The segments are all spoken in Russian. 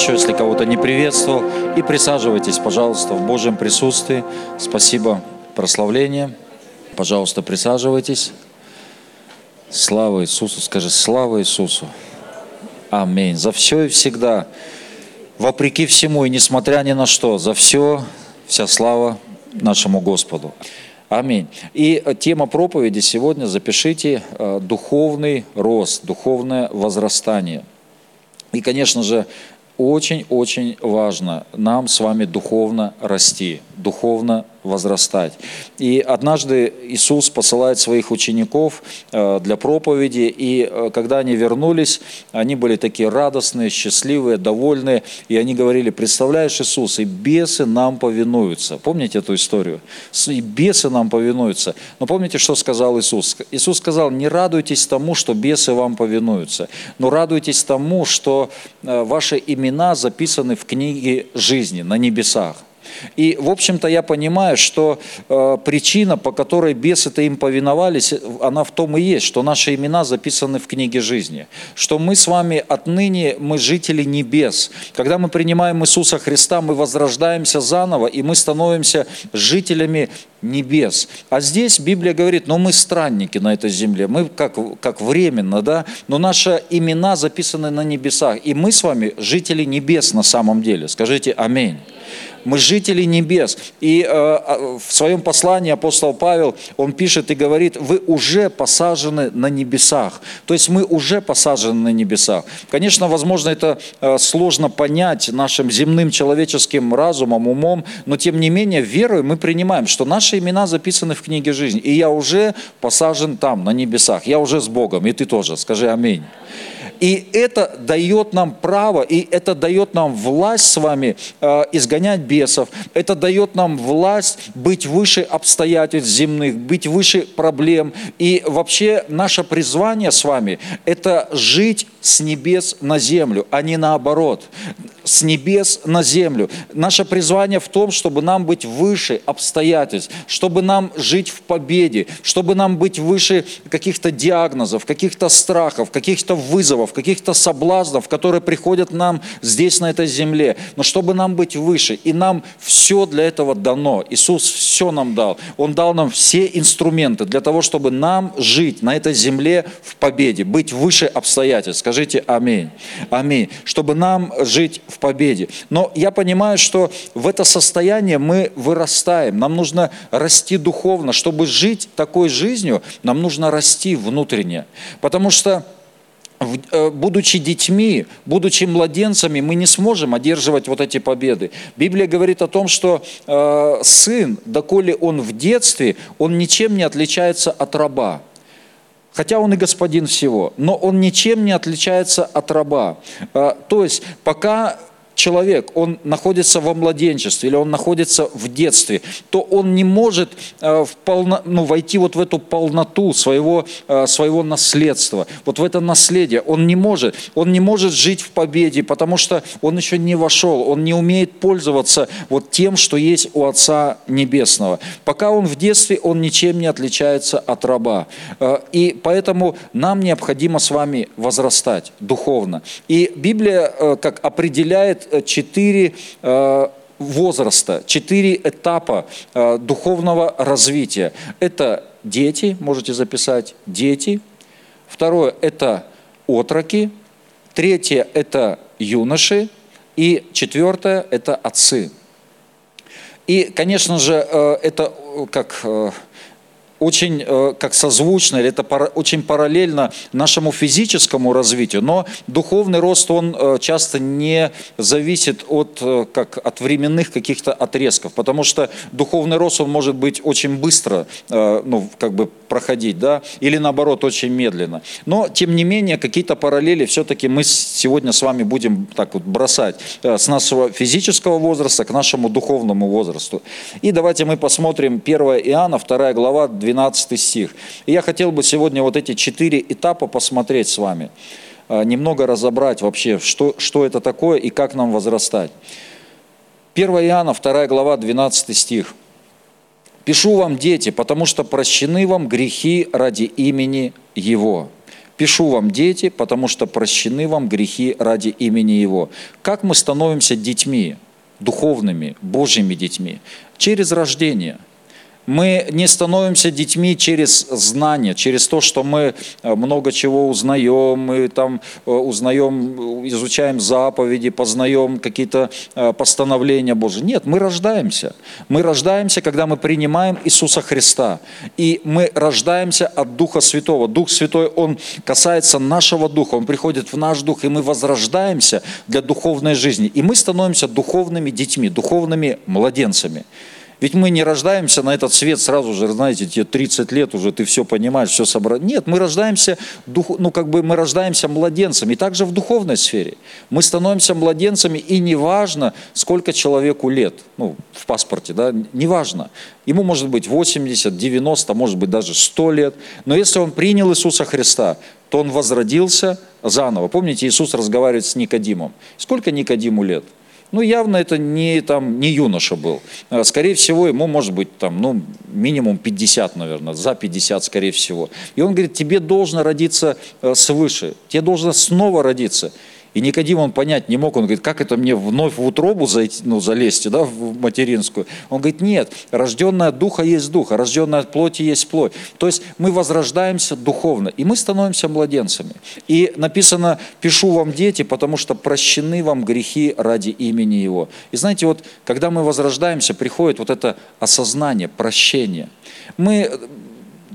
еще, если кого-то не приветствовал. И присаживайтесь, пожалуйста, в Божьем присутствии. Спасибо, прославление. Пожалуйста, присаживайтесь. Слава Иисусу, скажи, слава Иисусу. Аминь. За все и всегда, вопреки всему и несмотря ни на что, за все вся слава нашему Господу. Аминь. И тема проповеди сегодня запишите э, духовный рост, духовное возрастание. И, конечно же, очень-очень важно нам с вами духовно расти, духовно возрастать. И однажды Иисус посылает своих учеников э, для проповеди, и э, когда они вернулись, они были такие радостные, счастливые, довольные, и они говорили, представляешь, Иисус, и бесы нам повинуются. Помните эту историю? И бесы нам повинуются. Но помните, что сказал Иисус? Иисус сказал, не радуйтесь тому, что бесы вам повинуются, но радуйтесь тому, что э, ваши имена записаны в книге жизни на небесах. И, в общем-то, я понимаю, что э, причина, по которой бесы-то им повиновались, она в том и есть, что наши имена записаны в книге жизни. Что мы с вами отныне, мы жители небес. Когда мы принимаем Иисуса Христа, мы возрождаемся заново, и мы становимся жителями небес. А здесь Библия говорит, ну мы странники на этой земле, мы как, как временно, да, но наши имена записаны на небесах, и мы с вами жители небес на самом деле. Скажите аминь мы жители небес. И э, а, в своем послании апостол Павел, он пишет и говорит, вы уже посажены на небесах. То есть мы уже посажены на небесах. Конечно, возможно, это э, сложно понять нашим земным человеческим разумом, умом, но тем не менее, верой мы принимаем, что наши имена записаны в книге жизни. И я уже посажен там, на небесах. Я уже с Богом, и ты тоже. Скажи аминь. И это дает нам право, и это дает нам власть с вами э, изгонять бесов. Это дает нам власть быть выше обстоятельств земных, быть выше проблем. И вообще наше призвание с вами – это жить с небес на землю, а не наоборот с небес на землю. Наше призвание в том, чтобы нам быть выше обстоятельств, чтобы нам жить в победе, чтобы нам быть выше каких-то диагнозов, каких-то страхов, каких-то вызовов, каких-то соблазнов, которые приходят нам здесь, на этой земле. Но чтобы нам быть выше, и нам все для этого дано. Иисус все нам дал. Он дал нам все инструменты для того, чтобы нам жить на этой земле в победе, быть выше обстоятельств. Скажите аминь. Аминь. Чтобы нам жить в победе. Но я понимаю, что в это состояние мы вырастаем. Нам нужно расти духовно. Чтобы жить такой жизнью, нам нужно расти внутренне. Потому что э, будучи детьми, будучи младенцами, мы не сможем одерживать вот эти победы. Библия говорит о том, что э, сын, доколе он в детстве, он ничем не отличается от раба. Хотя он и господин всего, но он ничем не отличается от раба. Э, то есть, пока человек, он находится во младенчестве или он находится в детстве, то он не может э, в полно, ну, войти вот в эту полноту своего, э, своего наследства, вот в это наследие. Он не может, он не может жить в победе, потому что он еще не вошел, он не умеет пользоваться вот тем, что есть у Отца Небесного. Пока он в детстве, он ничем не отличается от раба. Э, и поэтому нам необходимо с вами возрастать духовно. И Библия как определяет четыре э, возраста, четыре этапа э, духовного развития. Это дети, можете записать, дети. Второе – это отроки. Третье – это юноши. И четвертое – это отцы. И, конечно же, э, это как очень э, как созвучно, или это очень параллельно нашему физическому развитию, но духовный рост, он э, часто не зависит от, э, как, от временных каких-то отрезков, потому что духовный рост, он может быть очень быстро, ну, как бы проходить, да, или наоборот, очень медленно. Но, тем не менее, какие-то параллели все-таки мы сегодня с вами будем так вот бросать с нашего физического возраста к нашему духовному возрасту. И давайте мы посмотрим 1 Иоанна, 2 глава, 12 стих. И я хотел бы сегодня вот эти четыре этапа посмотреть с вами, э, немного разобрать вообще, что, что это такое и как нам возрастать. 1 Иоанна, 2 глава, 12 стих. «Пишу вам, дети, потому что прощены вам грехи ради имени Его». Пишу вам, дети, потому что прощены вам грехи ради имени Его. Как мы становимся детьми, духовными, Божьими детьми? Через рождение – мы не становимся детьми через знание, через то, что мы э, много чего узнаем, мы там э, узнаем, изучаем заповеди, познаем какие-то э, постановления Божьи. Нет, мы рождаемся. Мы рождаемся, когда мы принимаем Иисуса Христа. И мы рождаемся от Духа Святого. Дух Святой, Он касается нашего духа, Он приходит в наш дух, и мы возрождаемся для духовной жизни. И мы становимся духовными детьми, духовными младенцами. Ведь мы не рождаемся на этот свет сразу же, знаете, тебе 30 лет уже, ты все понимаешь, все собрал. Нет, мы рождаемся, ну как бы мы рождаемся младенцами. И также в духовной сфере. Мы становимся младенцами, и неважно, сколько человеку лет, ну, в паспорте, да, неважно. Ему может быть 80, 90, может быть даже 100 лет. Но если он принял Иисуса Христа, то он возродился заново. Помните, Иисус разговаривает с Никодимом. Сколько Никодиму лет? Ну, явно это не, там, не юноша был. А, скорее всего, ему может быть там, ну, минимум 50, наверное, за 50, скорее всего. И он говорит, тебе должно родиться э, свыше, тебе должно снова родиться. И Никодим он понять не мог, он говорит, как это мне вновь в утробу зайти, ну, залезть, да, в материнскую? Он говорит, нет, рожденная от духа есть дух, а рожденная от плоти есть плоть. То есть мы возрождаемся духовно, и мы становимся младенцами. И написано, пишу вам, дети, потому что прощены вам грехи ради имени Его. И знаете, вот когда мы возрождаемся, приходит вот это осознание, прощение. Мы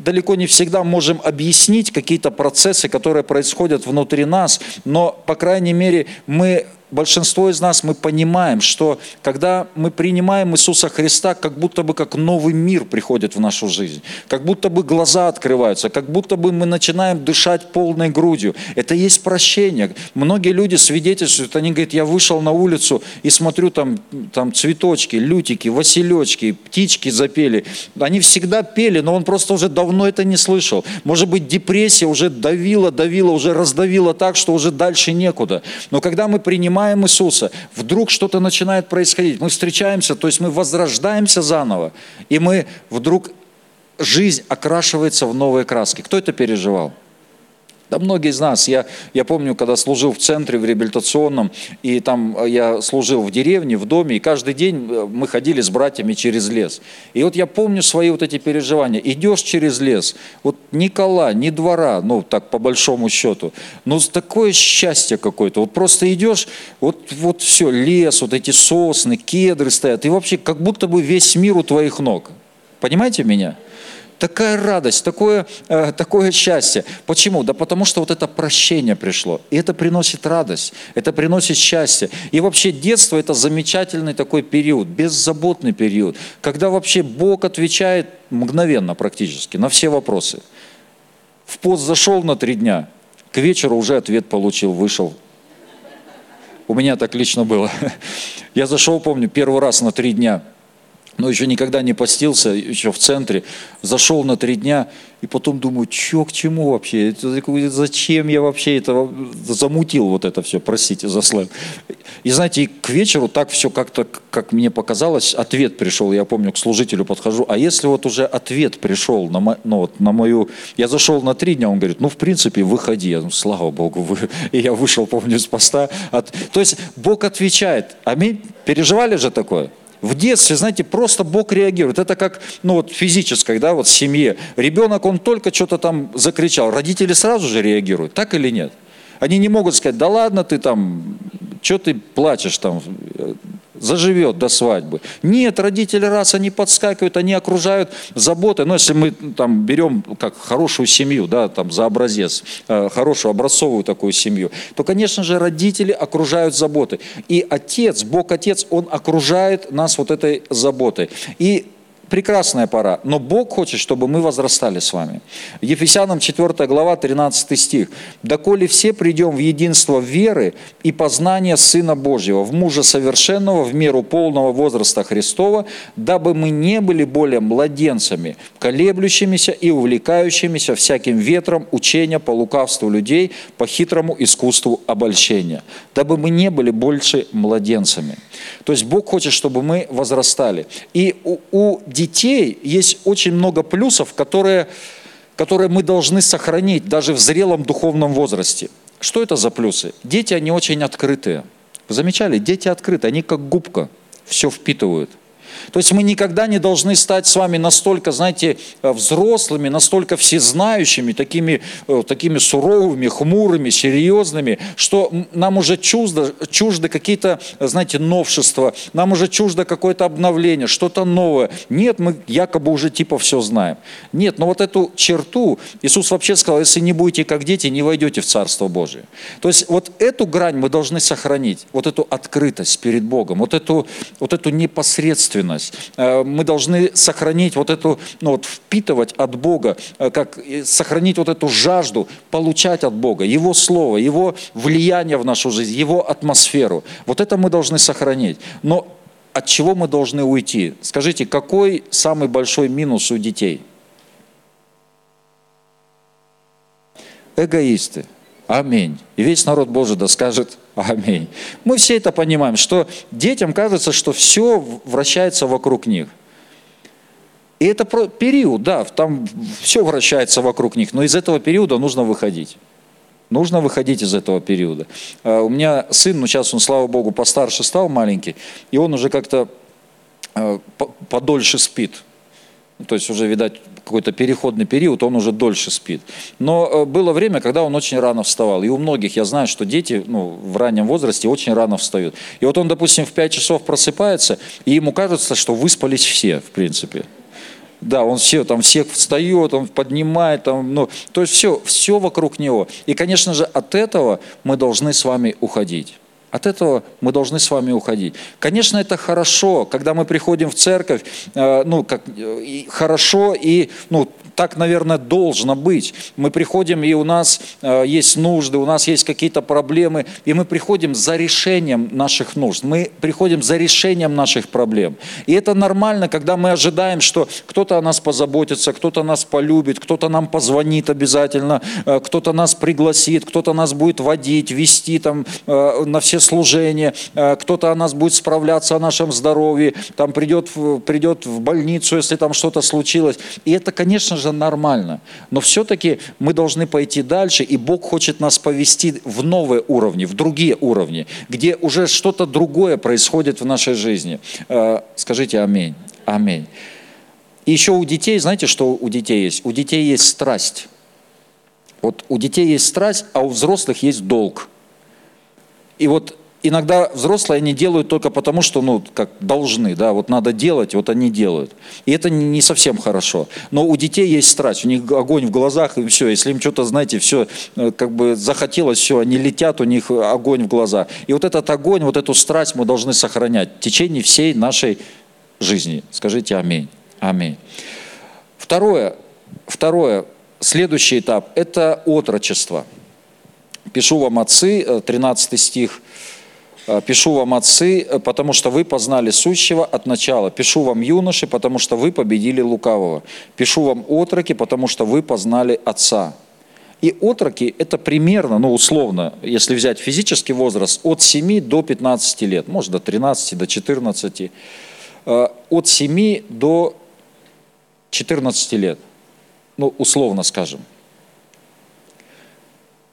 далеко не всегда можем объяснить какие-то процессы, которые происходят внутри нас, но, по крайней мере, мы большинство из нас, мы понимаем, что когда мы принимаем Иисуса Христа, как будто бы как новый мир приходит в нашу жизнь, как будто бы глаза открываются, как будто бы мы начинаем дышать полной грудью. Это есть прощение. Многие люди свидетельствуют, они говорят, я вышел на улицу и смотрю там, там цветочки, лютики, василечки, птички запели. Они всегда пели, но он просто уже давно это не слышал. Может быть, депрессия уже давила, давила, уже раздавила так, что уже дальше некуда. Но когда мы принимаем принимаем Иисуса, вдруг что-то начинает происходить. Мы встречаемся, то есть мы возрождаемся заново, и мы вдруг жизнь окрашивается в новые краски. Кто это переживал? Да многие из нас, я, я помню, когда служил в центре, в реабилитационном, и там э, я служил в деревне, в доме, и каждый день э, мы ходили с братьями через лес. И вот я помню свои вот эти переживания. Идешь через лес, вот ни кола, ни двора, ну так по большому счету, но такое счастье какое-то. Вот просто идешь, вот, вот все, лес, вот эти сосны, кедры стоят, и вообще как будто бы весь мир у твоих ног. Понимаете меня? Такая радость, такое, э, такое счастье. Почему? Да потому что вот это прощение пришло. И это приносит радость, это приносит счастье. И вообще детство это замечательный такой период, беззаботный период, когда вообще Бог отвечает мгновенно практически на все вопросы. В пост зашел на три дня, к вечеру уже ответ получил, вышел. У меня так лично было. Я зашел, помню, первый раз на три дня – но еще никогда не постился, еще в центре, зашел на три дня, и потом думаю, что к чему вообще, зачем я вообще это замутил вот это все, простите за сленг. И знаете, и к вечеру так все как-то, как мне показалось, ответ пришел, я помню, к служителю подхожу, а если вот уже ответ пришел на, ну, вот, на мою, я зашел на три дня, он говорит, ну в принципе выходи, я, ну, слава Богу, вы... и я вышел, помню, с поста. От... То есть Бог отвечает, аминь, переживали же такое? В детстве, знаете, просто Бог реагирует. Это как, ну вот физической, да, вот в семье. Ребенок, он только что-то там закричал. Родители сразу же реагируют, так или нет? Они не могут сказать, да ладно ты там, что ты плачешь там, заживет до свадьбы. Нет, родители раз они подскакивают, они окружают заботой. Ну, если мы там берем как хорошую семью, да, там за образец, э, хорошую образцовую такую семью, то, конечно же, родители окружают заботой. И Отец, Бог Отец, Он окружает нас вот этой заботой. И прекрасная пора, но Бог хочет, чтобы мы возрастали с вами. Ефесянам 4 глава, 13 стих. «Доколе все придем в единство веры и познания Сына Божьего, в мужа совершенного, в меру полного возраста Христова, дабы мы не были более младенцами, колеблющимися и увлекающимися всяким ветром учения по лукавству людей, по хитрому искусству обольщения, дабы мы не были больше младенцами». То есть Бог хочет, чтобы мы возрастали. И у, у детей есть очень много плюсов, которые, которые мы должны сохранить даже в зрелом духовном возрасте. Что это за плюсы? Дети, они очень открытые. Вы замечали? Дети открыты, они как губка, все впитывают – то есть мы никогда не должны стать с вами настолько, знаете, э, взрослыми, настолько всезнающими, такими, э, такими суровыми, хмурыми, серьезными, что нам уже чуждо, чужды какие-то, знаете, новшества, нам уже чуждо какое-то обновление, что-то новое. Нет, мы якобы уже типа все знаем. Нет, но вот эту черту Иисус вообще сказал, если не будете как дети, не войдете в Царство Божие. То есть вот эту грань мы должны сохранить, вот эту открытость перед Богом, вот эту, вот эту непосредственность искренность. Э, мы должны сохранить вот эту, ну вот впитывать от Бога, э, как сохранить вот эту жажду, получать от Бога Его Слово, Его влияние в нашу жизнь, Его атмосферу. Вот это мы должны сохранить. Но от чего мы должны уйти? Скажите, какой самый большой минус у детей? Эгоисты. Аминь. И весь народ Божий да скажет Аминь. Мы все это понимаем, что детям кажется, что все вращается вокруг них. И это период, да, там все вращается вокруг них, но из этого периода нужно выходить. Нужно выходить из этого периода. А, у меня сын, ну сейчас он, слава богу, постарше стал, маленький, и он уже как-то а, подольше спит. То есть уже, видать, какой-то переходный период, он уже дольше спит. Но э, было время, когда он очень рано вставал. И у многих, я знаю, что дети ну, в раннем возрасте очень рано встают. И вот он, допустим, в 5 часов просыпается, и ему кажется, что выспались все, в принципе. Да, он все, там всех встает, он поднимает, там, ну, то есть все, все вокруг него. И, конечно же, от этого мы должны с вами уходить. От этого мы должны с вами уходить. Конечно, это хорошо, когда мы приходим в церковь, э, ну, как, э, хорошо и, ну, так, наверное, должно быть. Мы приходим, и у нас э, есть нужды, у нас есть какие-то проблемы, и мы приходим за решением наших нужд, мы приходим за решением наших проблем. И это нормально, когда мы ожидаем, что кто-то о нас позаботится, кто-то нас полюбит, кто-то нам позвонит обязательно, э, кто-то нас пригласит, кто-то нас будет водить, вести там э, на все служения, кто-то о нас будет справляться о нашем здоровье, там придет, придет в больницу, если там что-то случилось. И это, конечно же, же нормально. Но все-таки мы должны пойти дальше, и Бог хочет нас повести в новые уровни, в другие уровни, где уже что-то другое происходит в нашей жизни. Э, скажите аминь. Аминь. И еще у детей, знаете, что у детей есть? У детей есть страсть. Вот у детей есть страсть, а у взрослых есть долг. И вот иногда взрослые они делают только потому, что, ну, как должны, да, вот надо делать, вот они делают. И это не совсем хорошо. Но у детей есть страсть, у них огонь в глазах, и все. Если им что-то, знаете, все, э, как бы захотелось, все, они летят, у них огонь в глазах. И вот этот огонь, вот эту страсть мы должны сохранять в течение всей нашей жизни. Скажите аминь. Аминь. Второе, второе, следующий этап – это отрочество. Пишу вам, отцы, 13 э, стих – пишу вам, отцы, э, потому что вы познали сущего от начала. Пишу вам, юноши, потому что вы победили лукавого. Пишу вам, отроки, потому что вы познали Отца. И отроки – это примерно, ну условно, если взять физический возраст, от 7 до 15 лет, может до 13, до 14, э, от 7 до 14 лет, ну условно скажем.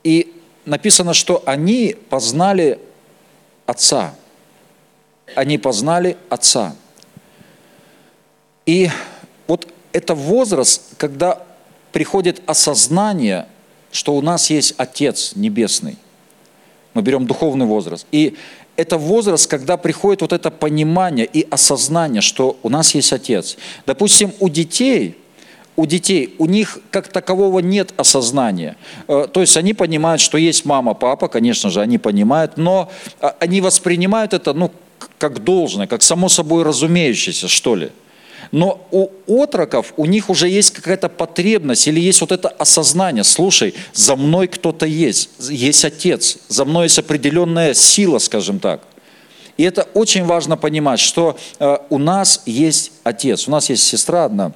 И написано, что они познали Отца. Они познали Отца. И вот это возраст, когда приходит осознание, что у нас есть Отец Небесный. Мы берем духовный возраст. И это возраст, когда приходит вот это понимание и осознание, что у нас есть Отец. Допустим, у детей, у детей, у них как такового нет осознания. Э, то есть они понимают, что есть мама, папа, конечно же, они понимают, но а, они воспринимают это, ну, как должное, как само собой разумеющееся, что ли. Но у отроков, у них уже есть какая-то потребность или есть вот это осознание. Слушай, за мной кто-то есть, есть отец, за мной есть определенная сила, скажем так. И это очень важно понимать, что э, у нас есть отец. У нас есть сестра одна,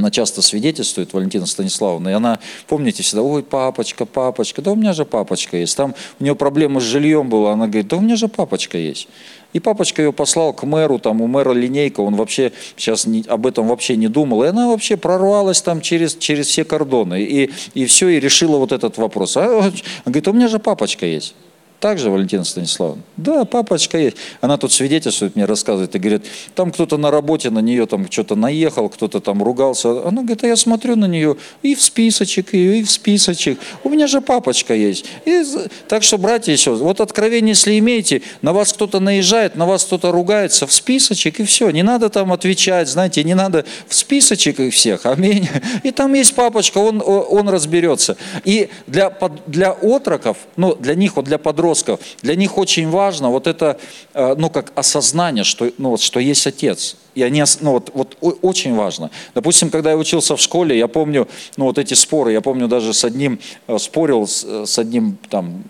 она часто свидетельствует, Валентина Станиславовна, и она, помните всегда, ой, папочка, папочка, да у меня же папочка есть. Там у нее проблема с жильем была, она говорит, да у меня же папочка есть. И папочка ее послал к мэру, там у мэра линейка, он вообще сейчас не, об этом вообще не думал. И она вообще прорвалась там через, через все кордоны. И, и все, и решила вот этот вопрос. А, он говорит, у меня же папочка есть. Так же, Валентина Станиславовна? Да, папочка есть. Она тут свидетельствует, мне рассказывает и говорит, там кто-то на работе на нее там что-то наехал, кто-то там ругался. Она говорит, а я смотрю на нее и в списочек ее, и в списочек. У меня же папочка есть. И, так что, братья сестры, вот откровение, если имеете, на вас кто-то наезжает, на вас кто-то ругается, в списочек и все. Не надо там отвечать, знаете, не надо в списочек их всех. Аминь. И там есть папочка, он, он разберется. И для, для отроков, ну, для них, вот для подростков, подростков, для них очень важно вот это, э, ну, как осознание, что, ну, вот, что есть отец. И они, ну, вот, вот очень важно. Допустим, когда я учился в школе, я помню, ну, вот эти споры, я помню даже с одним, э, спорил с, с одним там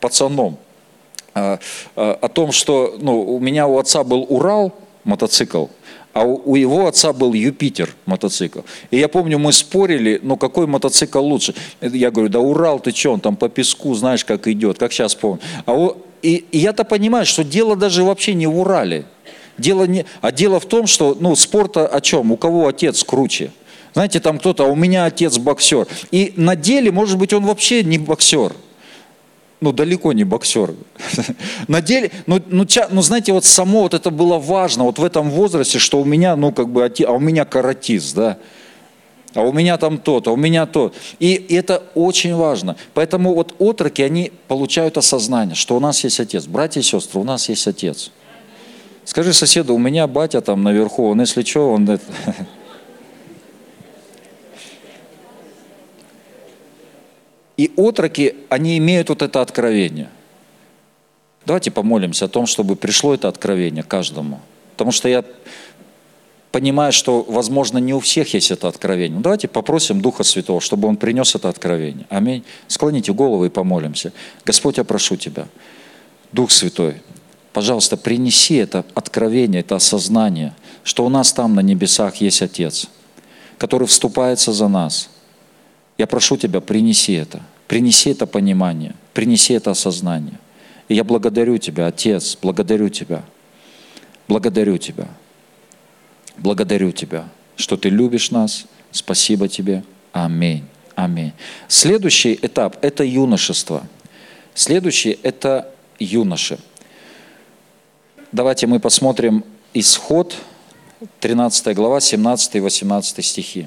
пацаном, э, о том, что ну, у меня у отца был Урал, мотоцикл, а у его отца был Юпитер мотоцикл. И я помню, мы спорили, ну какой мотоцикл лучше. Я говорю, да Урал, ты что, он там по песку, знаешь, как идет, как сейчас помню. А и, и я-то понимаю, что дело даже вообще не в Урале. Дело не, а дело в том, что ну, спорта о чем? У кого отец круче? Знаете, там кто-то, а у меня отец боксер. И на деле, может быть, он вообще не боксер ну, далеко не боксер. На деле, ну, ну, ча, ну, знаете, вот само вот это было важно, вот в этом возрасте, что у меня, ну, как бы, а у меня каратист, да, а у меня там то-то, а у меня то. И, и это очень важно. Поэтому вот отроки, они получают осознание, что у нас есть отец. Братья и сестры, у нас есть отец. Скажи соседу, у меня батя там наверху, он если что, он... И отроки, они имеют вот это откровение. Давайте помолимся о том, чтобы пришло это откровение каждому. Потому что я понимаю, что, возможно, не у всех есть это откровение. Ну, давайте попросим Духа Святого, чтобы Он принес это откровение. Аминь. Склоните голову и помолимся. Господь, я прошу Тебя, Дух Святой, пожалуйста, принеси это откровение, это осознание, что у нас там на небесах есть Отец, который вступается за нас – я прошу Тебя, принеси это, принеси это понимание, принеси это осознание. И я благодарю Тебя, Отец, благодарю Тебя, благодарю Тебя, благодарю Тебя, что Ты любишь нас. Спасибо Тебе. Аминь. Аминь. Следующий этап – это юношество. Следующий – это юноши. Давайте мы посмотрим исход, 13 глава, 17 и 18 стихи.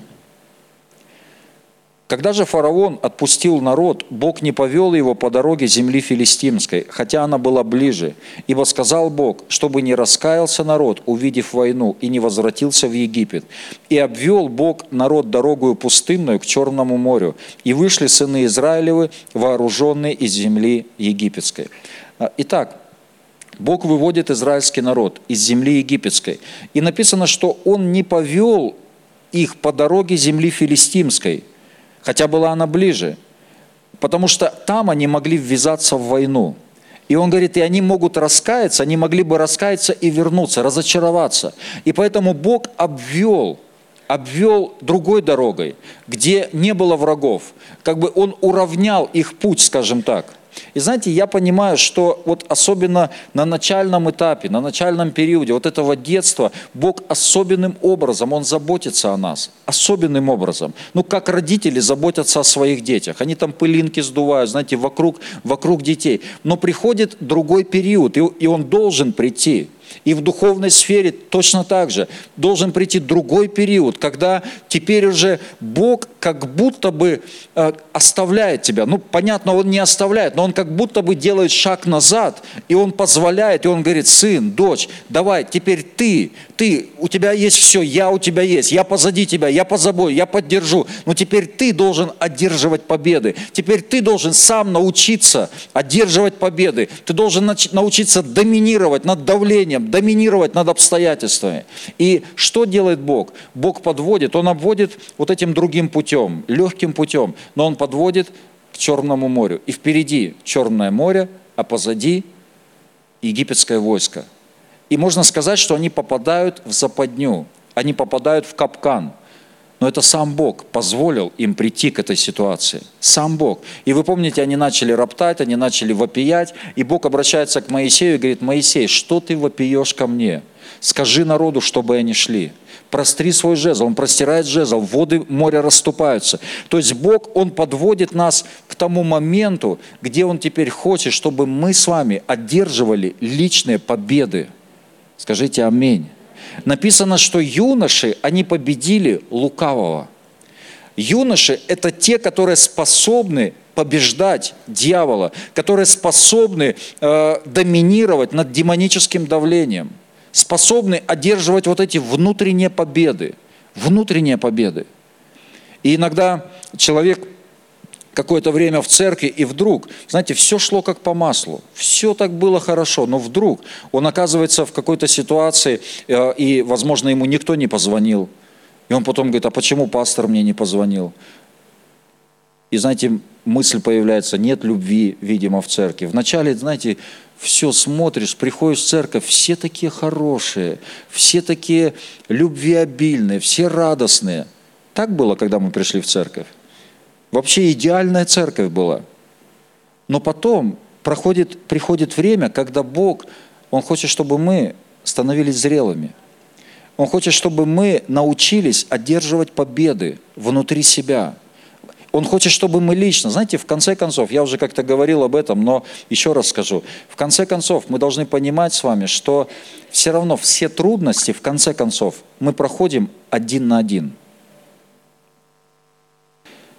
Когда же фараон отпустил народ, Бог не повел его по дороге земли филистимской, хотя она была ближе, ибо сказал Бог, чтобы не раскаялся народ, увидев войну, и не возвратился в Египет. И обвел Бог народ дорогую пустынную к Черному морю, и вышли сыны Израилевы, вооруженные из земли египетской. А, итак, Бог выводит израильский народ из земли египетской. И написано, что Он не повел их по дороге земли филистимской – хотя была она ближе, потому что там они могли ввязаться в войну. И он говорит, и они могут раскаяться, они могли бы раскаяться и вернуться, разочароваться. И поэтому Бог обвел, обвел другой дорогой, где не было врагов. Как бы он уравнял их путь, скажем так. И знаете, я понимаю, что вот особенно на начальном этапе, на начальном периоде вот этого детства, Бог особенным образом, Он заботится о нас, особенным образом. Ну, как родители заботятся о своих детях. Они там пылинки сдувают, знаете, вокруг, вокруг детей. Но приходит другой период, и, и он должен прийти – И в духовной сфере точно так же. Должен прийти другой период, когда теперь уже Бог как будто бы э, оставляет тебя. Ну, понятно, Он не оставляет, но Он как будто бы делает шаг назад, и Он позволяет, и Он говорит, сын, дочь, давай, теперь ты, ты, у тебя есть все, я у тебя есть, я позади тебя, я позабою, я поддержу. Но теперь ты должен одерживать победы. Теперь ты должен сам научиться одерживать победы. Ты должен научиться доминировать над давлением, доминировать над обстоятельствами. И что делает Бог? Бог подводит, Он обводит вот этим другим путем, легким путем, но Он подводит к Черному морю. И впереди Черное море, а позади египетское войско. И можно сказать, что они попадают в западню, они попадают в капкан – но это сам Бог позволил им прийти к этой ситуации. Сам Бог. И вы помните, они начали роптать, они начали вопиять, и Бог обращается к Моисею и говорит, Моисей, что ты вопиешь ко мне? Скажи народу, чтобы они шли. Простри свой жезл. Он простирает жезл, воды моря расступаются. То есть Бог, Он подводит нас к тому моменту, где Он теперь хочет, чтобы мы с вами одерживали личные победы. Скажите аминь написано, что юноши, они победили лукавого. Юноши – это те, которые способны побеждать дьявола, которые способны э, доминировать над демоническим давлением, способны одерживать вот эти внутренние победы, внутренние победы. И иногда человек какое-то время в церкви, и вдруг, знаете, все шло как по маслу, все так было хорошо, но вдруг он оказывается в какой-то ситуации, э, и, возможно, ему никто не позвонил. И он потом говорит, а почему пастор мне не позвонил? И, знаете, мысль появляется, нет любви, видимо, в церкви. Вначале, знаете, все смотришь, приходишь в церковь, все такие хорошие, все такие любвеобильные, все радостные. Так было, когда мы пришли в церковь. Вообще идеальная церковь была. Но потом проходит, приходит время, когда Бог, Он хочет, чтобы мы становились зрелыми. Он хочет, чтобы мы научились одерживать победы внутри себя. Он хочет, чтобы мы лично, знаете, в конце концов, я уже как-то говорил об этом, но еще раз скажу, в конце концов мы должны понимать с вами, что все равно все трудности, в конце концов, мы проходим один на один –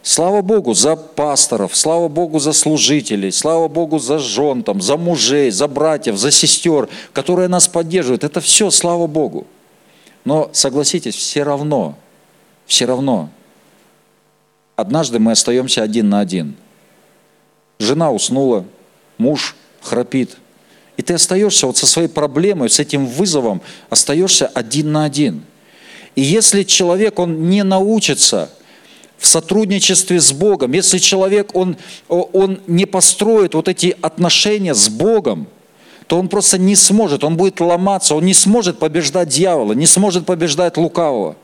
Слава Богу за пасторов, слава Богу за служителей, слава Богу за жен, там, за мужей, за братьев, за сестер, которые нас поддерживают. Это все, слава Богу. Но согласитесь, все равно, все равно, однажды мы остаемся один на один. Жена уснула, муж храпит, и ты остаешься вот со своей проблемой, с этим вызовом, остаешься один на один. И если человек, он не научится – в сотрудничестве с Богом, если человек, он, он не построит вот эти отношения с Богом, то он просто не сможет, он будет ломаться, он не сможет побеждать дьявола, не сможет побеждать лукавого.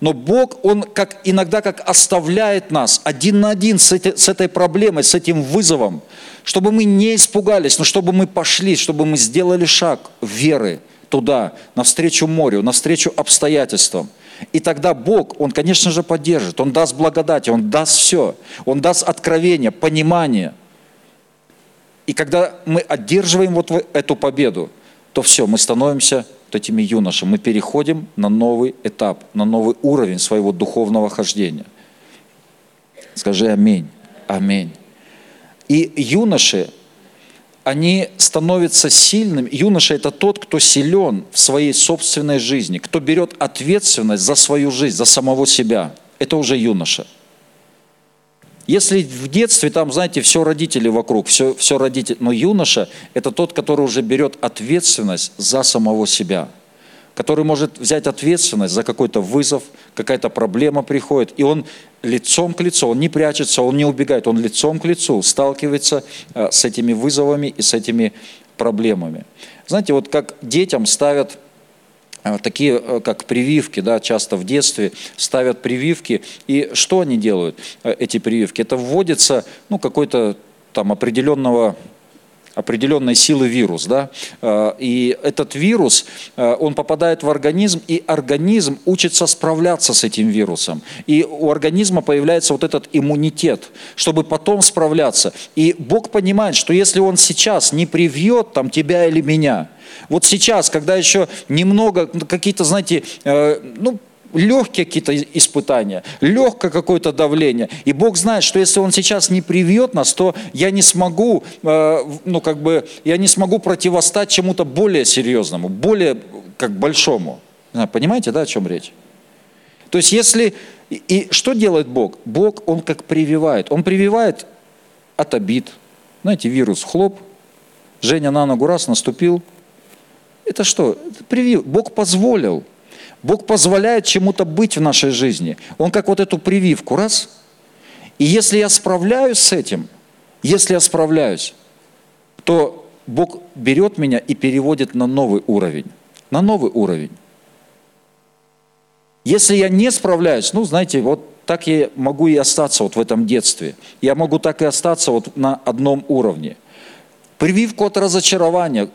Но Бог, Он как, иногда как оставляет нас один на один с, эти, с этой проблемой, с этим вызовом, чтобы мы не испугались, но чтобы мы пошли, чтобы мы сделали шаг веры туда, навстречу морю, навстречу обстоятельствам – и тогда Бог, Он, конечно же, поддержит, Он даст благодать, Он даст все, Он даст откровение, понимание. И когда мы одерживаем вот эту победу, то все, мы становимся вот этими юношами, мы переходим на новый этап, на новый уровень своего духовного хождения. Скажи аминь, аминь. И юноши, они становятся сильными. Юноша – это тот, кто силен в своей собственной жизни, кто берет ответственность за свою жизнь, за самого себя. Это уже юноша. Если в детстве там, знаете, все родители вокруг, все, все родители, но юноша – это тот, который уже берет ответственность за самого себя – который может взять ответственность за какой-то вызов, какая-то проблема приходит, и он лицом к лицу, он не прячется, он не убегает, он лицом к лицу сталкивается э, с этими вызовами и с этими проблемами. Знаете, вот как детям ставят э, такие, э, как прививки, да, часто в детстве ставят прививки, и что они делают, эти прививки? Это вводится, ну, какой-то там определенного определенной силы вирус, да, э, и этот вирус, э, он попадает в организм, и организм учится справляться с этим вирусом. И у организма появляется вот этот иммунитет, чтобы потом справляться. И Бог понимает, что если он сейчас не привьет там тебя или меня, вот сейчас, когда еще немного, ну, какие-то, знаете, э, ну, легкие какие-то испытания, легкое какое-то давление. И Бог знает, что если Он сейчас не привьет нас, то я не смогу, э, ну как бы, я не смогу противостать чему-то более серьезному, более как большому. Понимаете, да, о чем речь? То есть если... И что делает Бог? Бог, Он как прививает. Он прививает от обид. Знаете, вирус хлоп, Женя на ногу раз наступил. Это что? Это привив. Бог позволил. Бог позволяет чему-то быть в нашей жизни. Он как вот эту прививку, раз. И если я справляюсь с этим, если я справляюсь, то Бог берет меня и переводит на новый уровень. На новый уровень. Если я не справляюсь, ну, знаете, вот так я могу и остаться вот в этом детстве. Я могу так и остаться вот на одном уровне. Прививку от разочарования.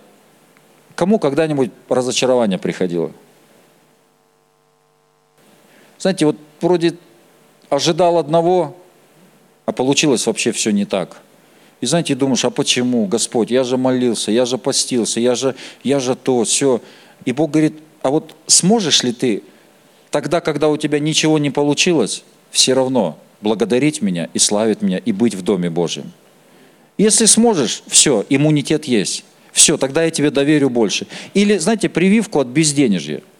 Кому когда-нибудь разочарование приходило? Знаете, вот вроде ожидал одного, а получилось вообще все не так. И знаете, думаешь, а почему, Господь, я же молился, я же постился, я же, я же то, все. И Бог говорит, а вот сможешь ли ты тогда, когда у тебя ничего не получилось, все равно благодарить меня и славить меня и быть в Доме Божьем? Если сможешь, все, иммунитет есть. Все, тогда я тебе доверю больше. Или, знаете, прививку от безденежья –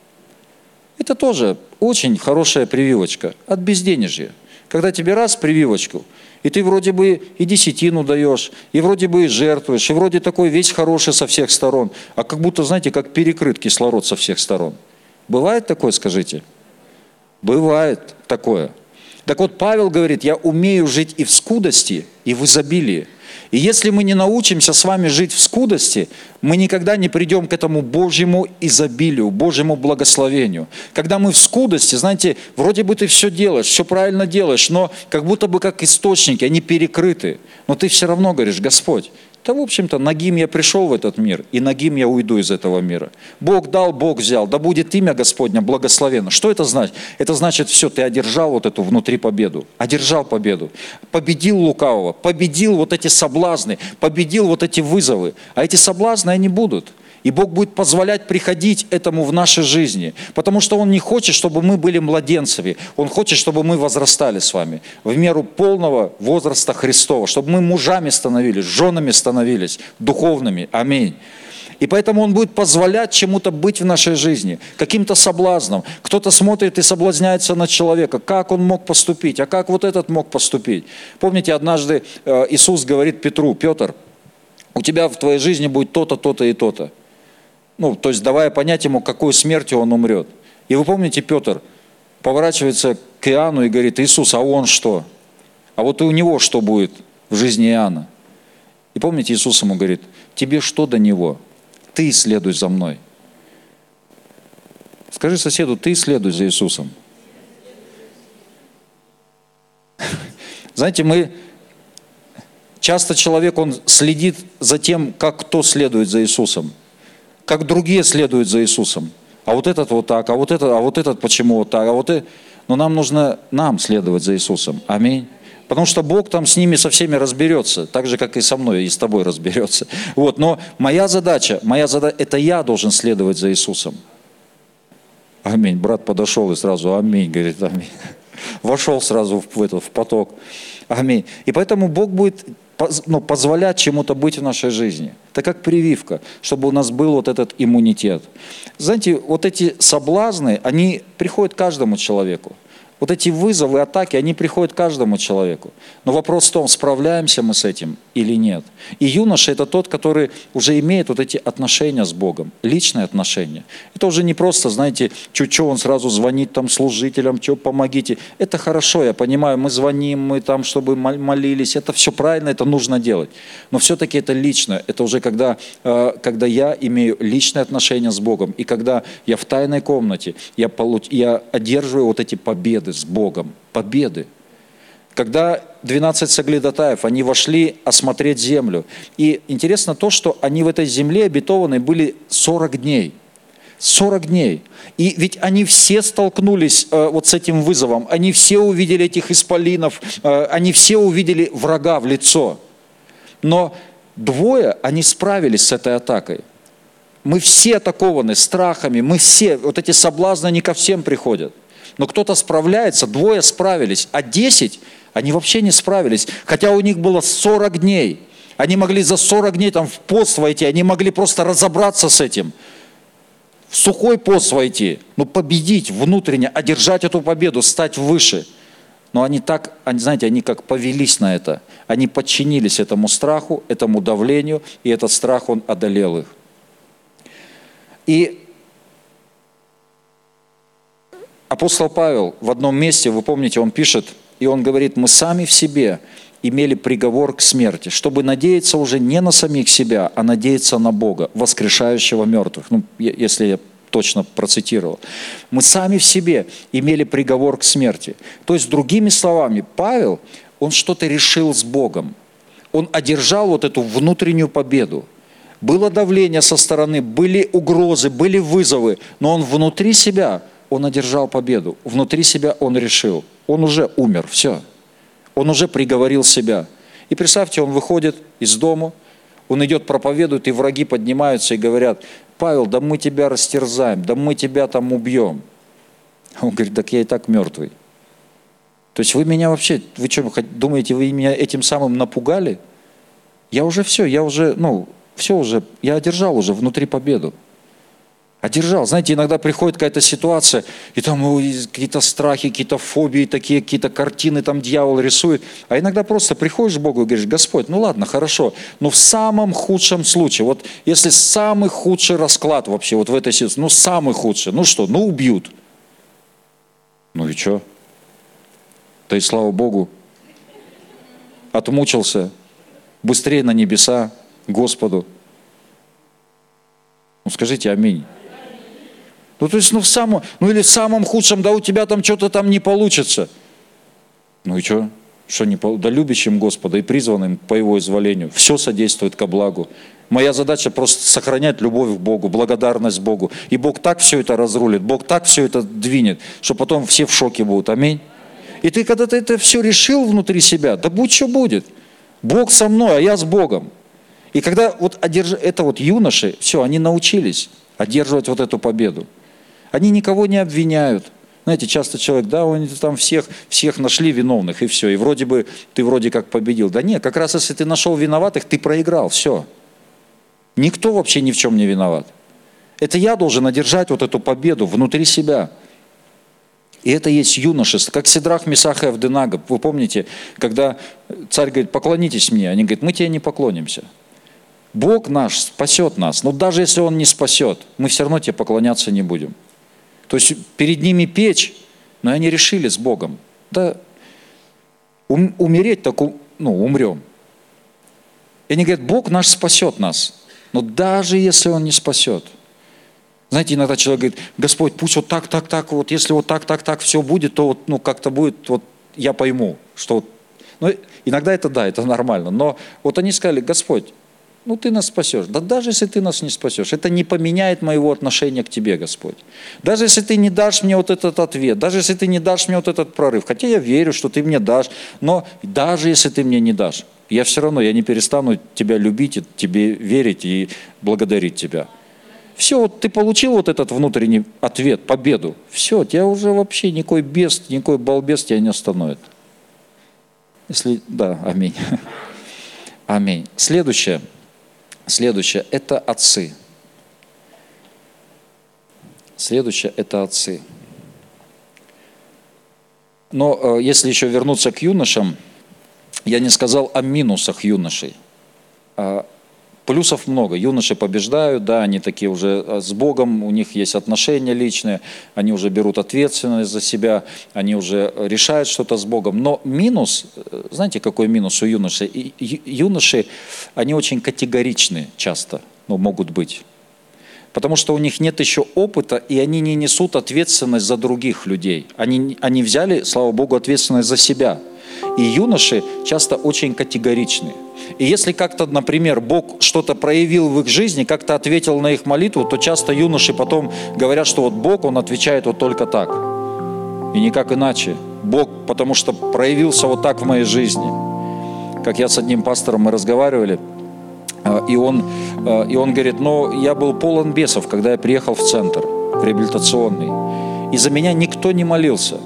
это тоже очень хорошая прививочка от безденежья. Когда тебе раз прививочку, и ты вроде бы и десятину даешь, и вроде бы и жертвуешь, и вроде такой весь хороший со всех сторон, а как будто, знаете, как перекрыт кислород со всех сторон. Бывает такое, скажите? Бывает такое. Так вот, Павел говорит, я умею жить и в скудости, и в изобилии. И если мы не научимся с вами жить в скудости, мы никогда не придем к этому Божьему изобилию, Божьему благословению. Когда мы в скудости, знаете, вроде бы ты все делаешь, все правильно делаешь, но как будто бы как источники, они перекрыты. Но ты все равно говоришь, Господь, да, в общем-то, нагим я пришел в этот мир, и нагим я уйду из этого мира. Бог дал, Бог взял. Да будет имя Господня благословенно. Что это значит? Это значит, все, ты одержал вот эту внутри победу. Одержал победу. Победил лукавого, победил вот эти соблазны, победил вот эти вызовы. А эти соблазны, они будут. И Бог будет позволять приходить этому в нашей жизни, потому что Он не хочет, чтобы мы были младенцами, Он хочет, чтобы мы возрастали с вами в меру полного возраста Христова, чтобы мы мужами становились, женами становились, духовными. Аминь. И поэтому Он будет позволять чему-то быть в нашей жизни, каким-то соблазном. Кто-то смотрит и соблазняется на человека, как он мог поступить, а как вот этот мог поступить. Помните, однажды э, Иисус говорит Петру, Петр, у тебя в твоей жизни будет то-то, то-то и то-то ну, то есть давая понять ему, какой смертью он умрет. И вы помните, Петр поворачивается к Иоанну и говорит, Иисус, а он что? А вот и у него что будет в жизни Иоанна? И помните, Иисус ему говорит, тебе что до него? Ты следуй за мной. Скажи соседу, ты следуй за Иисусом. Знаете, мы часто человек, он следит за тем, как кто следует за Иисусом как другие следуют за Иисусом. А вот этот вот так, а вот этот, а вот этот почему вот так, а вот это. Но нам нужно нам следовать за Иисусом. Аминь. Потому что Бог там с ними со всеми разберется, так же, как и со мной, и с тобой разберется. Вот. Но моя задача, моя задача, это я должен следовать за Иисусом. Аминь. Брат подошел и сразу аминь, говорит, аминь. Вошел сразу в, этот, в поток. Аминь. И поэтому Бог будет ну, позволять чему-то быть в нашей жизни. Это как прививка, чтобы у нас был вот этот иммунитет. Знаете, вот эти соблазны, они приходят каждому человеку. Вот эти вызовы, атаки, они приходят каждому человеку. Но вопрос в том, справляемся мы с этим или нет. И юноша – это тот, который уже имеет вот эти отношения с Богом, личные отношения. Это уже не просто, знаете, чуть-чуть он сразу звонит там служителям, что помогите. Это хорошо, я понимаю, мы звоним, мы там, чтобы молились, это все правильно, это нужно делать. Но все-таки это лично, это уже когда, э, когда я имею личные отношения с Богом, и когда я в тайной комнате, я, получ... я одерживаю вот эти победы, победы с Богом, победы. когда 12 соглядатаев, они вошли осмотреть землю. И интересно то, что они в этой земле обетованной были 40 дней. 40 дней. И ведь они все столкнулись э, вот с этим вызовом. Они все увидели этих исполинов. Э, они все увидели врага в лицо. Но двое, они справились с этой атакой. Мы все атакованы страхами, мы все, вот эти соблазны, они ко всем приходят. Но кто-то справляется, двое справились, а десять они вообще не справились, хотя у них было 40 дней. Они могли за 40 дней там в пост войти, они могли просто разобраться с этим. В сухой пост войти, но победить внутренне, одержать эту победу, стать выше. Но они так, они, знаете, они как повелись на это. Они подчинились этому страху, этому давлению, и этот страх, он одолел их. И апостол Павел в одном месте, вы помните, он пишет – и он говорит, мы сами в себе имели приговор к смерти, чтобы надеяться уже не на самих себя, а надеяться на Бога, воскрешающего мертвых. Ну, если я точно процитировал. Мы сами в себе имели приговор к смерти. То есть, другими словами, Павел, он что-то решил с Богом. Он одержал вот эту внутреннюю победу. Было давление со стороны, были угрозы, были вызовы, но он внутри себя, он одержал победу. Внутри себя он решил – он уже умер, все. Он уже приговорил себя. И представьте, он выходит из дома, он идет, проповедует, и враги поднимаются и говорят, Павел, да мы тебя растерзаем, да мы тебя там убьем. Он говорит, так я и так мертвый. То есть вы меня вообще, вы что, думаете, вы меня этим самым напугали? Я уже все, я уже, ну, все уже, я одержал уже внутри победу одержал. Знаете, иногда приходит какая-то ситуация, и там какие-то страхи, какие-то фобии, такие какие-то картины там дьявол рисует. А иногда просто приходишь к Богу и говоришь, Господь, ну ладно, хорошо, но в самом худшем случае, вот если самый худший расклад вообще вот в этой ситуации, ну самый худший, ну что, ну убьют. Ну и что? Да и слава Богу, отмучился, быстрее на небеса, Господу. Ну скажите аминь. Ну, то есть, ну, в самом, ну, или в самом худшем, да у тебя там что-то там не получится. Ну и что? Что не Да любящим Господа и призванным по Его изволению. Все содействует ко благу. Моя задача просто сохранять любовь к Богу, благодарность Богу. И Бог так все это разрулит, Бог так все это двинет, что потом все в шоке будут. Аминь. И ты когда ты это все решил внутри себя, да будь что будет. Бог со мной, а я с Богом. И когда вот одерж... это вот юноши, все, они научились одерживать вот эту победу. Они никого не обвиняют. Знаете, часто человек, да, они там всех, всех нашли виновных, и все. И вроде бы ты вроде как победил. Да нет, как раз если ты нашел виноватых, ты проиграл, все. Никто вообще ни в чем не виноват. Это я должен одержать вот эту победу внутри себя. И это есть юношество, как Сидрах, Месах и Авденага. Вы помните, когда царь говорит, поклонитесь мне, они говорят, мы тебе не поклонимся. Бог наш спасет нас, но даже если Он не спасет, мы все равно тебе поклоняться не будем. То есть перед ними печь, но они решили с Богом. Да ум, умереть так ну, умрем. И они говорят, Бог наш спасет нас. Но даже если Он не спасет. Знаете, иногда человек говорит, Господь, пусть вот так, так, так, вот если вот так, так, так все будет, то вот, ну, как-то будет, вот я пойму, что. Ну, иногда это да, это нормально. Но вот они сказали, Господь, ну ты нас спасешь. Да даже если ты нас не спасешь, это не поменяет моего отношения к тебе, Господь. Даже если ты не дашь мне вот этот ответ, даже если ты не дашь мне вот этот прорыв, хотя я верю, что ты мне дашь, но даже если ты мне не дашь, я все равно, я не перестану тебя любить, и тебе верить и благодарить тебя. Все, вот ты получил вот этот внутренний ответ, победу. Все, тебя уже вообще никакой бест, никакой балбес тебя не остановит. Если, да, аминь. Аминь. Следующее – Следующее – это отцы. Следующее – это отцы. Но э, если еще вернуться к юношам, я не сказал о минусах юношей. Плюсов много. Юноши побеждают, да, они такие уже э, с Богом, у них есть отношения личные, они уже берут ответственность за себя, они уже решают что-то с Богом. Но минус, э, знаете, какой минус у юношей? Юноши, они очень категоричны часто, ну, могут быть. Потому что у них нет еще опыта, и они не несут ответственность за других людей. Они, они взяли, слава Богу, ответственность за себя – И юноши часто очень категоричны. И если как-то, например, Бог что-то проявил в их жизни, как-то ответил на их молитву, то часто юноши потом говорят, что вот Бог, Он отвечает вот только так. И никак иначе. Бог, потому что проявился вот так в моей жизни. Как я с одним пастором мы разговаривали, а, и он, а, и он говорит, но я был полон бесов, когда я приехал в центр, реабилитационный. И за меня никто не молился.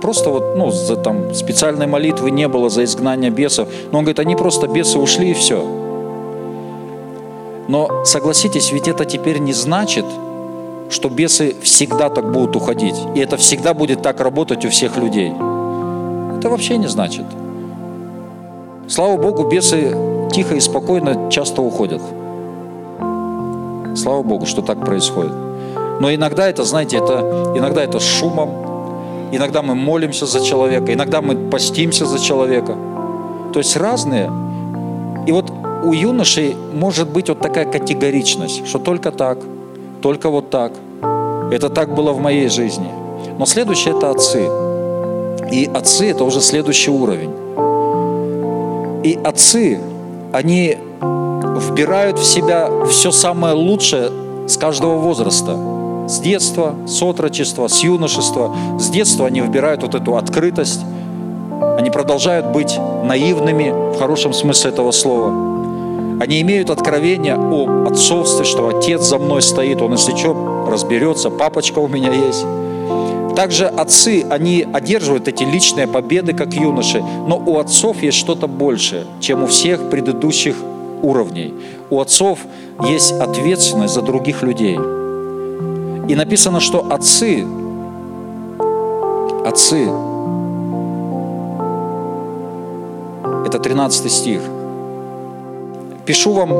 Просто вот, ну, за, там, специальной молитвы не было за изгнание бесов. Но он говорит, они просто бесы ушли и все. Но согласитесь, ведь это теперь не значит, что бесы всегда так будут уходить. И это всегда будет так работать у всех людей. Это вообще не значит. Слава Богу, бесы тихо и спокойно часто уходят. Слава Богу, что так происходит. Но иногда это, знаете, это, иногда это шумом, иногда мы молимся за человека, иногда мы постимся за человека. То есть разные. И вот у юношей может быть вот такая категоричность, что только так, только вот так. Это так было в моей жизни. Но следующее – это отцы. И отцы – это уже следующий уровень. И отцы, они вбирают в себя все самое лучшее с каждого возраста. С детства, с отрочества, с юношества. С детства они вбирают вот эту открытость. Они продолжают быть наивными в хорошем смысле этого слова. Они имеют откровение о отцовстве, что отец за мной стоит, он если что, разберется, папочка у меня есть. Также отцы, они одерживают эти личные победы, как юноши, но у отцов есть что-то большее, чем у всех предыдущих уровней. У отцов есть ответственность за других людей. И написано, что отцы, отцы, это 13 стих. Пишу вам,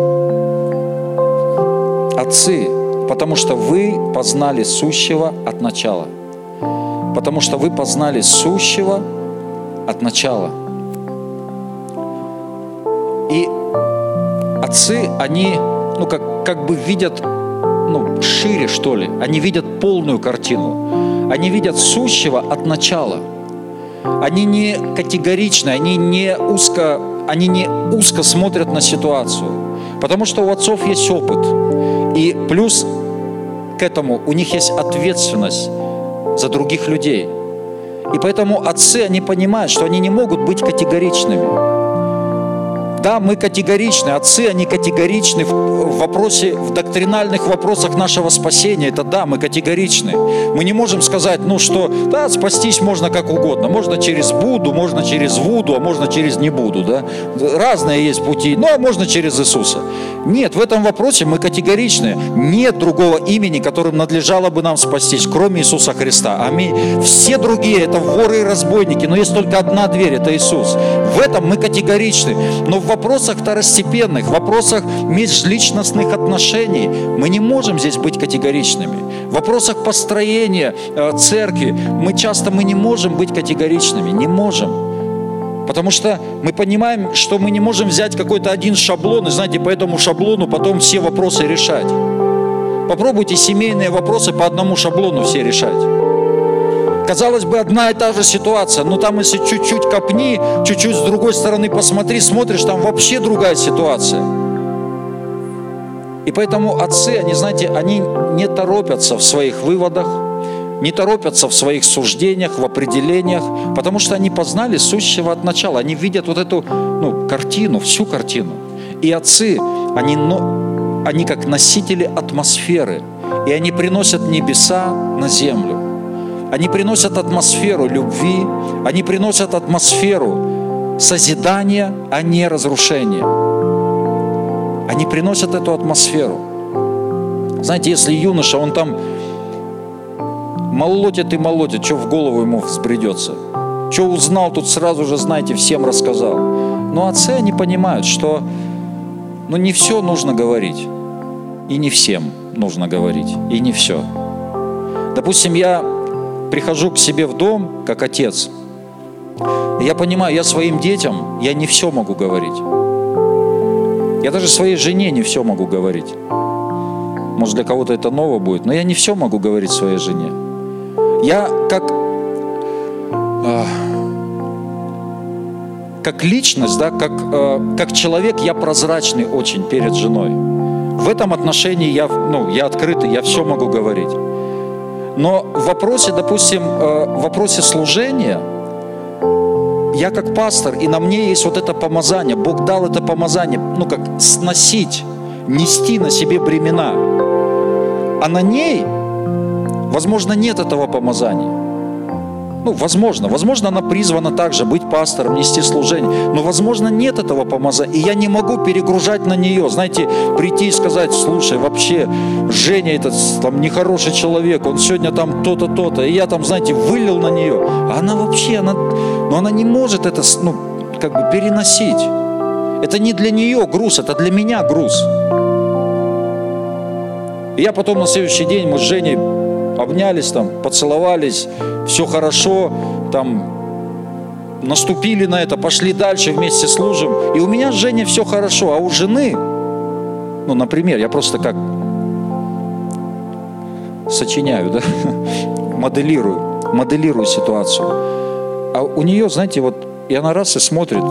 отцы, потому что вы познали сущего от начала – потому что вы познали сущего от начала. И отцы, они, ну, как, как бы видят, шире, что ли. Они видят полную картину. Они видят сущего от начала. Они не категоричны, они не узко, они не узко смотрят на ситуацию. Потому что у отцов есть опыт. И плюс к этому у них есть ответственность за других людей. И поэтому отцы, они понимают, что они не могут быть категоричными. Да, мы категоричны, отцы, они категоричны в вопросе, в доктринальных вопросах нашего спасения. Это да, мы категоричны. Мы не можем сказать, ну что, да, спастись можно как угодно. Можно через Буду, можно через Вуду, а можно через не Буду, да. Разные есть пути, но можно через Иисуса. Нет, в этом вопросе мы категоричны. Нет другого имени, которым надлежало бы нам спастись, кроме Иисуса Христа. Аминь. Все другие это воры и разбойники, но есть только одна дверь, это Иисус. В этом мы категоричны. Но в вопросах второстепенных, в вопросах межличностных отношений мы не можем здесь быть категоричными. В вопросах построения э, церкви мы часто мы не можем быть категоричными, не можем. Потому что мы понимаем, что мы не можем взять какой-то один шаблон и, знаете, по этому шаблону потом все вопросы решать. Попробуйте семейные вопросы по одному шаблону все решать. Казалось бы, одна и та же ситуация, но там, если чуть-чуть копни, чуть-чуть с другой стороны посмотри, смотришь, там вообще другая ситуация. И поэтому отцы, они, знаете, они не торопятся в своих выводах, не торопятся в своих суждениях, в определениях, потому что они познали сущего от начала. Они видят вот эту ну, картину, всю картину. И отцы, они, ну, они как носители атмосферы, и они приносят небеса на землю. Они приносят атмосферу любви, они приносят атмосферу созидания, а не разрушения. Они приносят эту атмосферу. Знаете, если юноша, он там молотит и молотит, что в голову ему взбредется. Что узнал, тут сразу же, знаете, всем рассказал. Но отцы, они понимают, что ну, не все нужно говорить. И не всем нужно говорить. И не все. Допустим, я прихожу к себе в дом, как отец, я понимаю, я своим детям, я не все могу говорить. Я даже своей жене не все могу говорить. Может, для кого-то это ново будет, но я не все могу говорить своей жене. Я как... как личность, да, как, э, как человек я прозрачный очень перед женой. В этом отношении я, ну, я открытый, я все могу говорить. Но в вопросе, допустим, э, в вопросе служения, я как пастор, и на мне есть вот это помазание, Бог дал это помазание, ну как сносить, нести на себе бремена. А на ней, возможно, нет этого помазания. Ну, возможно, возможно, она призвана также быть пастором, нести служение, но, возможно, нет этого помазания, и я не могу перегружать на нее, знаете, прийти и сказать, слушай, вообще, Женя этот там нехороший человек, он сегодня там то-то, то-то, и я там, знаете, вылил на нее, а она вообще, она, ну, она не может это, ну, как бы переносить. Это не для нее груз, это для меня груз. И я потом на следующий день мы с Женей обнялись там, поцеловались, все хорошо, там наступили на это, пошли дальше, вместе служим. И у меня с Женей все хорошо, а у жены, ну, например, я просто как сочиняю, да, моделирую, моделирую ситуацию. А у нее, знаете, вот, и она раз и смотрит,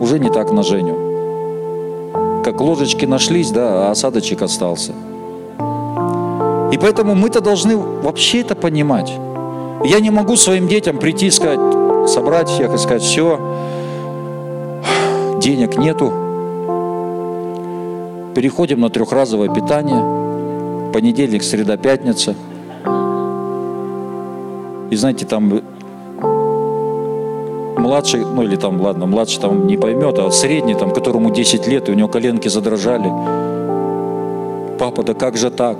уже не так на Женю. Как ложечки нашлись, да, а осадочек остался. И поэтому мы-то должны вообще это понимать. Я не могу своим детям прийти и сказать, собрать всех и сказать, все, денег нету, переходим на трехразовое питание, понедельник, среда, пятница. И знаете, там младший, ну или там, ладно, младший там не поймет, а средний, там, которому 10 лет, и у него коленки задрожали. Папа, да как же так?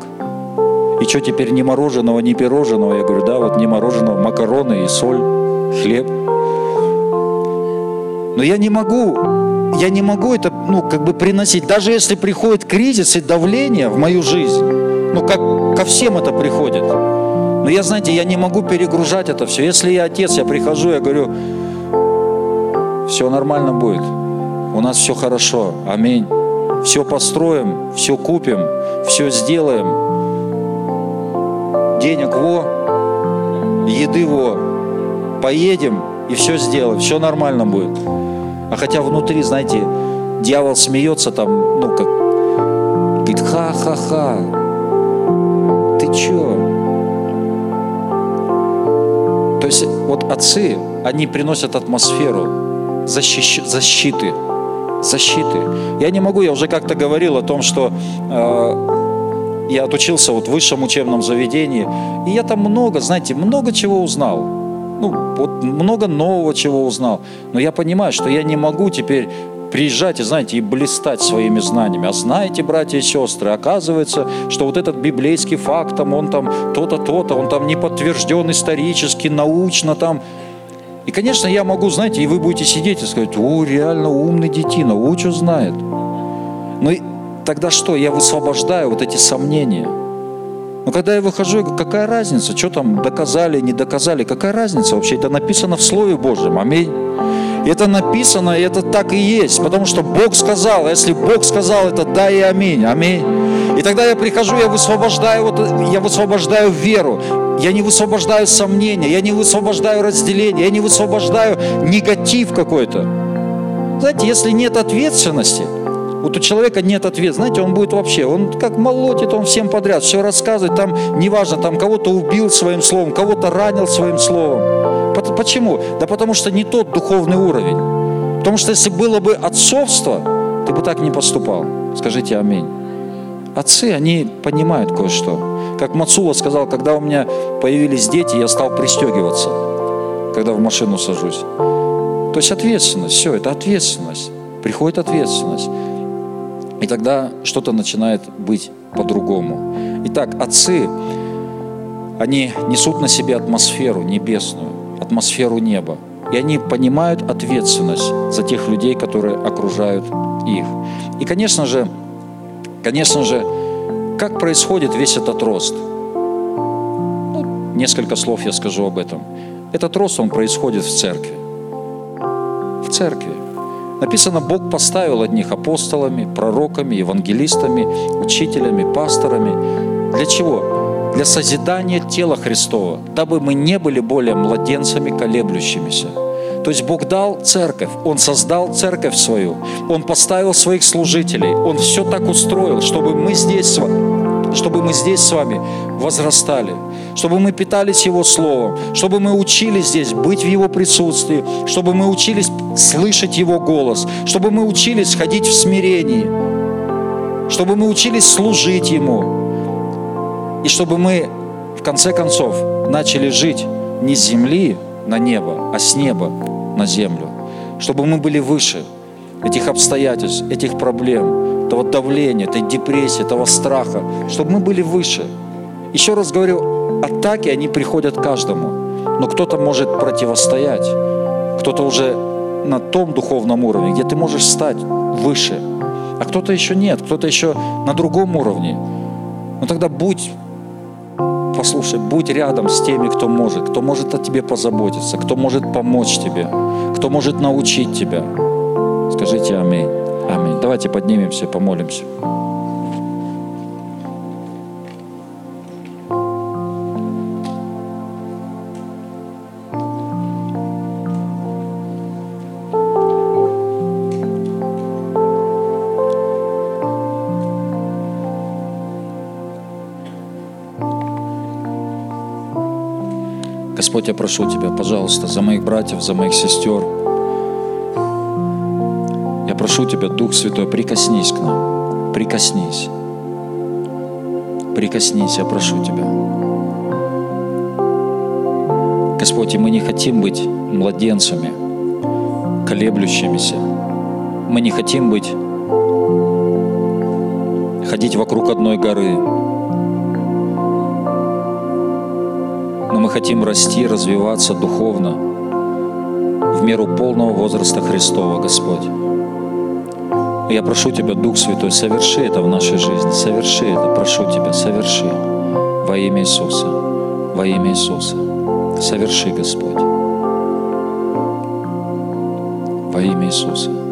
И что теперь ни мороженого, ни пирожного? Я говорю, да, вот ни мороженого, макароны и соль, хлеб. Но я не могу, я не могу это, ну, как бы приносить. Даже если приходит кризис и давление в мою жизнь, ну, как ко всем это приходит. Но я, знаете, я не могу перегружать это все. Если я отец, я прихожу, я говорю, все нормально будет. У нас все хорошо. Аминь. Все построим, все купим, все сделаем денег во, еды во, поедем и все сделаем, все нормально будет. А хотя внутри, знаете, дьявол смеется там, ну как, говорит, ха-ха-ха, ты чё? То есть вот отцы, они приносят атмосферу защищ... защиты, защиты. Я не могу, я уже как-то говорил о том, что э, я отучился вот в высшем учебном заведении, и я там много, знаете, много чего узнал. Ну, вот много нового чего узнал. Но я понимаю, что я не могу теперь приезжать и, знаете, и блистать своими знаниями. А знаете, братья и сестры, оказывается, что вот этот библейский факт, там, он там то-то, то-то, он там не подтвержден исторически, научно там. И, конечно, я могу, знаете, и вы будете сидеть и сказать, о, реально умный детина, о, что знает. Но тогда что? Я высвобождаю вот эти сомнения. Но когда я выхожу, я говорю, какая разница, что там доказали, не доказали, какая разница вообще? Это написано в Слове Божьем, аминь. Это написано, и это так и есть, потому что Бог сказал, а если Бог сказал, это да и аминь, аминь. И тогда я прихожу, я высвобождаю, вот, я высвобождаю веру, я не высвобождаю сомнения, я не высвобождаю разделение, я не высвобождаю негатив какой-то. Знаете, если нет ответственности – вот у человека нет ответа, знаете, он будет вообще, он как молотит, он всем подряд, все рассказывает, там неважно, там кого-то убил своим словом, кого-то ранил своим словом. Почему? Да потому что не тот духовный уровень. Потому что если было бы отцовство, ты бы так не поступал. Скажите аминь. Отцы, они понимают кое-что. Как Мацула сказал, когда у меня появились дети, я стал пристегиваться, когда в машину сажусь. То есть ответственность, все, это ответственность. Приходит ответственность. И тогда что-то начинает быть по-другому. Итак, отцы, они несут на себе атмосферу небесную, атмосферу неба. И они понимают ответственность за тех людей, которые окружают их. И, конечно же, конечно же, как происходит весь этот рост? Ну, несколько слов я скажу об этом. Этот рост, он происходит в церкви. В церкви. Написано, Бог поставил одних апостолами, пророками, евангелистами, учителями, пасторами. Для чего? Для созидания тела Христова, дабы мы не были более младенцами, колеблющимися, То есть Бог дал церковь, Он создал церковь свою, Он поставил своих служителей, Он все так устроил, чтобы мы здесь, чтобы мы здесь с вами возрастали, чтобы мы питались Его Словом, чтобы мы учились здесь быть в Его присутствии, чтобы мы учились слышать Его голос, чтобы мы учились ходить в смирении, чтобы мы учились служить Ему, и чтобы мы в конце концов начали жить не с земли на небо, а с неба на землю. Чтобы мы были выше этих обстоятельств, этих проблем, этого давления, этой депрессии, этого страха, чтобы мы были выше. Еще раз говорю, атаки, они приходят каждому, но кто-то может противостоять, кто-то уже на том духовном уровне, где ты можешь стать выше, а кто-то еще нет, кто-то еще на другом уровне. Но тогда будь послушай, будь рядом с теми, кто может, кто может о тебе позаботиться, кто может помочь тебе, кто может научить тебя. Скажите аминь. Аминь. Давайте поднимемся помолимся. Господь, я прошу Тебя, пожалуйста, за моих братьев, за моих сестер. Я прошу Тебя, Дух Святой, прикоснись к нам, прикоснись. Прикоснись, я прошу Тебя. Господь, и мы не хотим быть младенцами, колеблющимися. Мы не хотим быть, ходить вокруг одной горы, хотим расти, развиваться духовно в меру полного возраста Христова, Господь. Я прошу Тебя, Дух Святой, соверши это в нашей жизни, соверши это, прошу Тебя, соверши во имя Иисуса, во имя Иисуса. Соверши, Господь, во имя Иисуса.